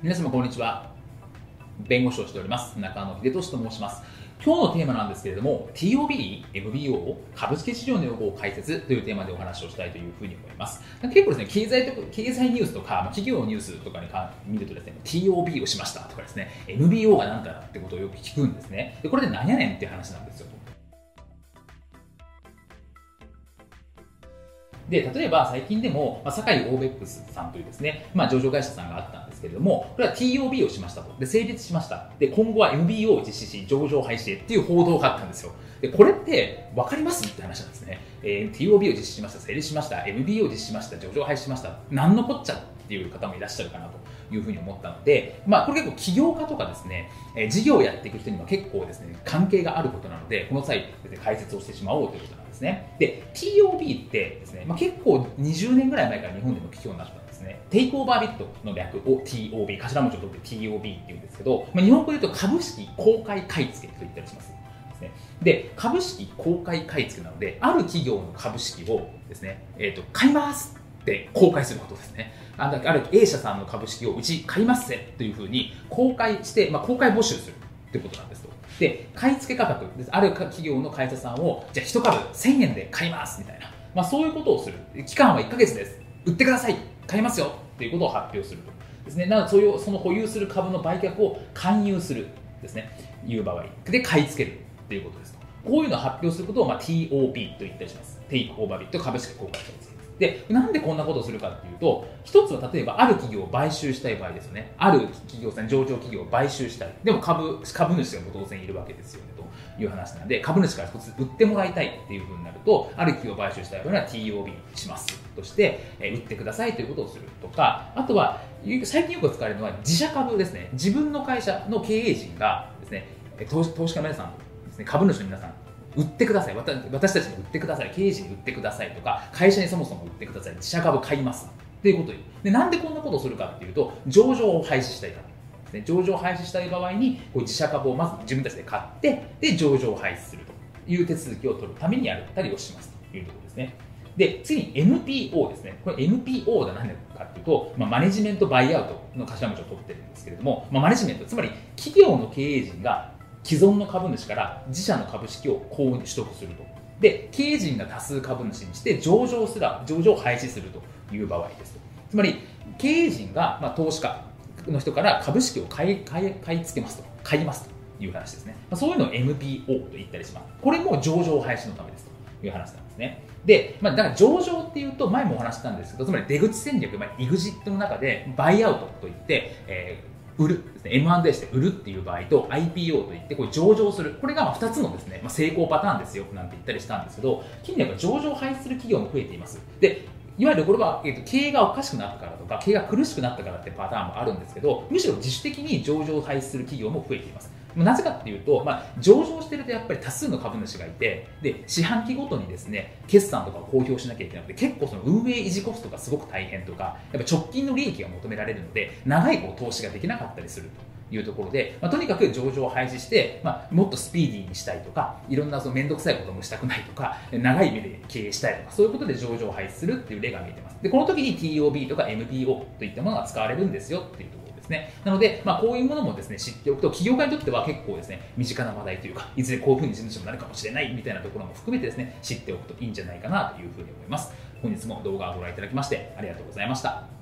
皆様こんにちは。弁護士をしております。中野秀俊と申します。今日のテーマなんですけれども TOB、MBO、株式市場の用語を解説というテーマでお話をしたいというふうに思います。結構ですね経済と経済ニュースとか企業ニュースとかにか見るとですね TOB をしましたとかですね MBO が何かだってことをよく聞くんですね。でこれで何やねんっていう話なんですよ。で、例えば最近でも、まあ、堺オーベックスさんというですね、まあ、上場会社さんがあったんですけれども、これは TOB をしましたと。で、成立しました。で、今後は MBO を実施し、上場廃止っていう報道があったんですよ。で、これって分かりますって話なんですね。えー、TOB を実施しました、成立しました、MBO を実施しました、上場廃止しました。なんのこっちゃっていう方もいらっしゃるかなと。いうふうに思ったので、まあ、これ結構起業家とかですね、えー、事業をやっていく人には結構ですね、関係があることなので、この際、解説をしてしまおうということなんですね。で、TOB ってですね、まあ、結構20年ぐらい前から日本でも聞くようになったんですね。テイクオーバービットの略を TOB、頭文字を取って TOB って言うんですけど、まあ、日本語で言うと株式公開買い付けと言ったりします。で株式公開買い付けなのである企業の株式をですね、えーと買いますって公開することですね。ある A 社さんの株式をうち買いますぜというふうに公開して、まあ、公開募集するってことなんですと。で、買い付け価格です。ある企業の会社さんを、じゃあ1株1000円で買いますみたいな。まあ、そういうことをする。期間は1ヶ月です。売ってください。買いますよっていうことを発表すると。ですね。なので、そういうその保有する株の売却を勧誘するですね。いう場合で買い付けるっていうことですと。こういうのを発表することを、まあ、TOB と言ったりします。テイクオーバービット株式公開。で、なんでこんなことをするかっていうと、一つは例えばある企業を買収したい場合ですよね。ある企業さん、上場企業を買収したい。でも株、株主が当然いるわけですよね、という話なんで、株主から一つ売ってもらいたいっていうふうになると、ある企業を買収したい場合は TOB しますとして、え売ってくださいということをするとか、あとは、最近よく使われるのは自社株ですね。自分の会社の経営陣がですね、投資家の皆さんですね、株主の皆さん売ってください。私たちに売ってください。経営陣に売ってくださいとか会社にそもそも売ってください。自社株買います。っていうことでなんでこんなことをするかっていうと上場を廃止したいから。ですね上場を廃止したい場合にこう自社株をまず自分たちで買ってで上場を廃止すると。いう手続きを取るためにやったりをします。というところですね。で次に NPO ですね。これ NPO は何かっていうと、まあ、マネジメントバイアウトの頭文字を取ってるんですけれども、まあ、マネジメントつまり企業の経営陣が既存の株主から自社の株式を購入取得すると。で経営陣が多数株主にして上場すら上場を廃止するという場合です。つまり経営陣が、まあ、投資家の人から株式を買い買い買い付けますと。買いますという話ですね、まあ、そういうのを MPO と言ったりします。これも上場廃止のためですという話なんですね。で、まあ、だから上場っていうと前もお話したんですけどつまり出口戦略、まあ、EXIT の中でバイアウトといって、えー売るね、M&A して売るっていう場合と IPO といってこれ上場する。これが2つのですね、まあ、成功パターンですよなんて言ったりしたんですけど、近年は上場を廃止する企業も増えています。で、いわゆるこれは、えー、と経営がおかしくなったからとか、経営が苦しくなったからってパターンもあるんですけど、むしろ自主的に上場を廃止する企業も増えています。なぜかっていうと、まあ、上場してるとやっぱり多数の株主がいてで四半期ごとにですね決算とかを公表しなきゃいけなくて結構その運営維持コストがすごく大変とかやっぱ直近の利益が求められるので長いこう投資ができなかったりするというところで、まあ、とにかく上場を廃止して、まあ、もっとスピーディーにしたいとかいろんなその面倒くさいこともしたくないとか長い目で経営したいとかそういうことで上場を廃止するっていう例が見えてます。でこの時に TOB とか MPO といったものが使われるんですよっていうところ。ですね。なので、まあ、こういうものもですね、知っておくと、企業家にとっては結構ですね、身近な話題というか、いずれこういうふうに事務所になるかもしれないみたいなところも含めてですね、知っておくといいんじゃないかなというふうに思います。本日も動画をご覧いただきまして、ありがとうございました。